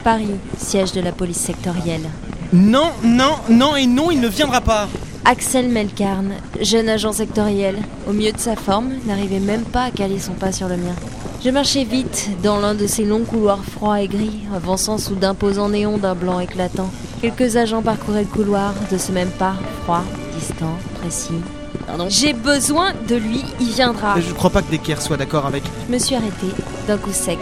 Paris, siège de la police sectorielle. Non, non, non et non, il ne viendra pas. Axel Melkarn, jeune agent sectoriel, au mieux de sa forme, n'arrivait même pas à caler son pas sur le mien. Je marchais vite dans l'un de ces longs couloirs froids et gris, avançant sous d'imposants néons d'un blanc éclatant. Quelques agents parcouraient le couloir de ce même pas, froid, distant, précis. Pardon? J'ai besoin de lui, il viendra. Je crois pas que Decker soit d'accord avec. Je me suis arrêté, d'un coup sec,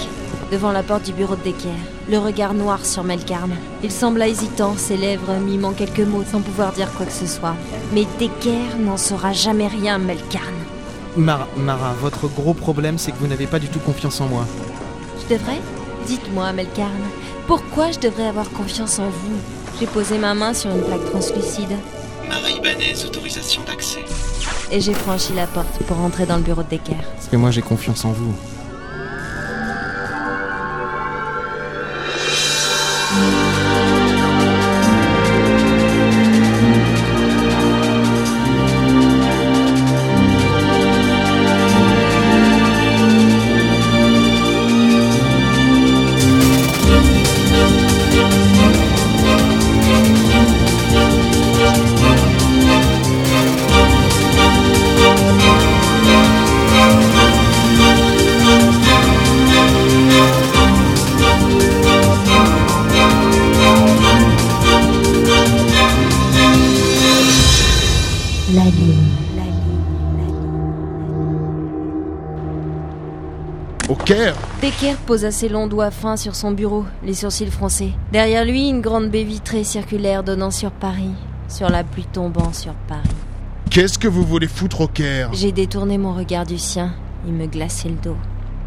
devant la porte du bureau de Decker, le regard noir sur Melkarn. Il sembla hésitant, ses lèvres mimant quelques mots sans pouvoir dire quoi que ce soit. Mais Decker n'en saura jamais rien, Melkarn. Mara, Mara, votre gros problème, c'est que vous n'avez pas du tout confiance en moi. Je devrais? Dites-moi, Melkarn, pourquoi je devrais avoir confiance en vous? J'ai posé ma main sur une plaque translucide Mara Ibanez, autorisation d'accès. et j'ai franchi la porte pour entrer dans le bureau de Decker. Parce que moi, j'ai confiance en vous. La ligne. Au Caire Decker posa ses longs doigts fins sur son bureau, les sourcils froncés. Derrière lui, une grande baie vitrée circulaire donnant sur Paris, sur la pluie tombant sur Paris. Qu'est-ce que vous voulez foutre au Caire? J'ai détourné mon regard du sien. Il me glaçait le dos.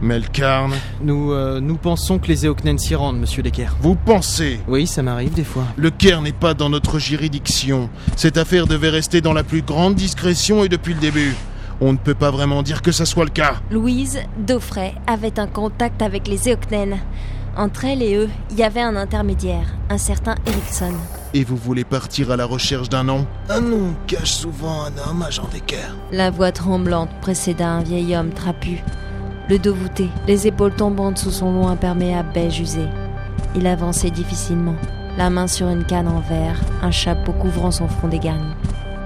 Melkarn, Nous, euh, nous pensons que les Eoknen s'y rendent, monsieur Decker. vous pensez? Oui, ça m'arrive des fois. Le Caire n'est pas dans notre juridiction. Cette affaire devait rester dans la plus grande discrétion et depuis le début. On ne peut pas vraiment dire que ça soit le cas. Louise Daufray avait un contact avec les Eoknen. Entre elle et eux, il y avait un intermédiaire, un certain Erickson. Et vous voulez partir à la recherche d'un nom? Un nom cache souvent un homme, agent d'équerre. La voix tremblante précéda un vieil homme trapu, le dos voûté, les épaules tombantes sous son long imperméable beige usé. Il avançait difficilement, la main sur une canne en verre, un chapeau couvrant son front dégarni.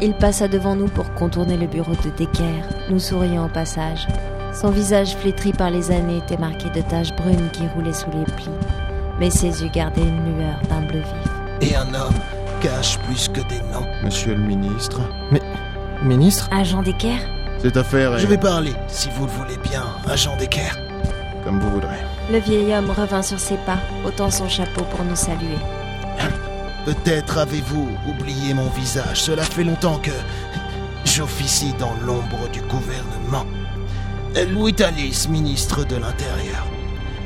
Il passa devant nous pour contourner le bureau de Decker, nous souriant au passage. Son visage flétri par les années était marqué de taches brunes qui roulaient sous les plis, mais ses yeux gardaient une lueur d'un bleu vif. Et un homme cache plus que des noms. Monsieur le ministre, Ministre? Agent Decker? Cette affaire est... Je vais parler, si vous le voulez bien, agent d'équerre. Comme vous voudrez. Le vieil homme revint sur ses pas, ôtant son chapeau pour nous saluer. Peut-être avez-vous oublié mon visage. Cela fait longtemps que j'officie dans l'ombre du gouvernement. Louis Talis, ministre de l'Intérieur.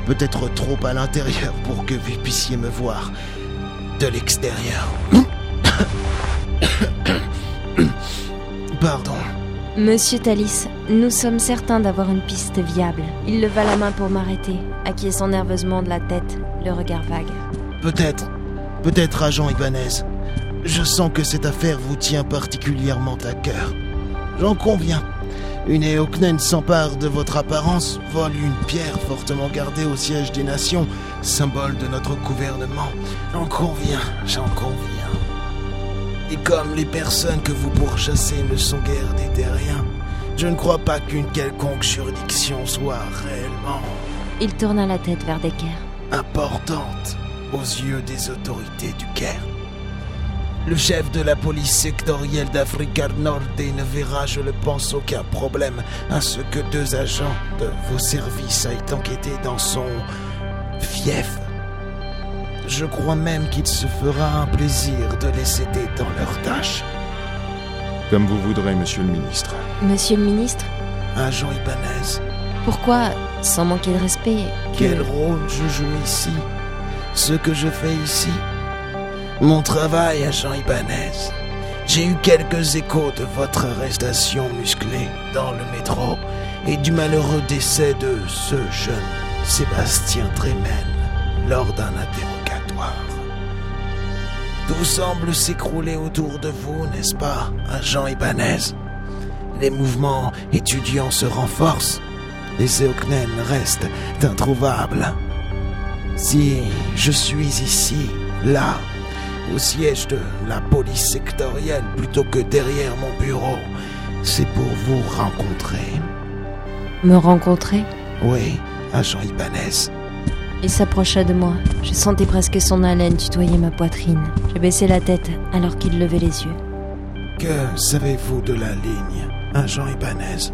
Peut-être trop à l'intérieur pour que vous puissiez me voir de l'extérieur. Pardon. Monsieur Talis, nous sommes certains d'avoir une piste viable. Il leva la main pour m'arrêter, acquiesçant nerveusement de la tête, le regard vague. Peut-être, peut-être agent Ibanez. Je sens que cette affaire vous tient particulièrement à cœur. J'en conviens. Une Eoknen s'empare de votre apparence, vole une pierre fortement gardée au siège des nations, symbole de notre gouvernement. J'en conviens, j'en conviens. Et comme les personnes que vous pourchassez ne sont guère des terriens, je ne crois pas qu'une quelconque juridiction soit réellement Il tourna la tête vers Decker. importante aux yeux des autorités du Caire. Le chef de la police sectorielle d'Africa Nord ne verra, je le pense, aucun problème à ce que deux agents de vos services aillent enquêter dans son fief. Je crois même qu'il se fera un plaisir de les aider dans leurs tâches. Comme vous voudrez, monsieur le ministre. Monsieur le ministre, Agent Ibanez, pourquoi, sans manquer de respect, que- Quel rôle je joue ici? Ce que je fais ici? Mon travail, agent Ibanez. J'ai eu quelques échos de votre arrestation musclée dans le métro et du malheureux décès de ce jeune Sébastien Trémen lors d'un interrogatoire. Tout semble s'écrouler autour de vous, n'est-ce pas, agent Ibanez? Les mouvements étudiants se renforcent. Les Eoknen restent introuvables. Si je suis ici, là, au siège de la police sectorielle plutôt que derrière mon bureau, c'est pour vous rencontrer. Me rencontrer? Oui, agent Ibanez. Il s'approcha de moi. Je sentais presque son haleine tutoyer ma poitrine. J'ai baissé la tête alors qu'il levait les yeux. Que savez-vous de la ligne, agent Ibanez?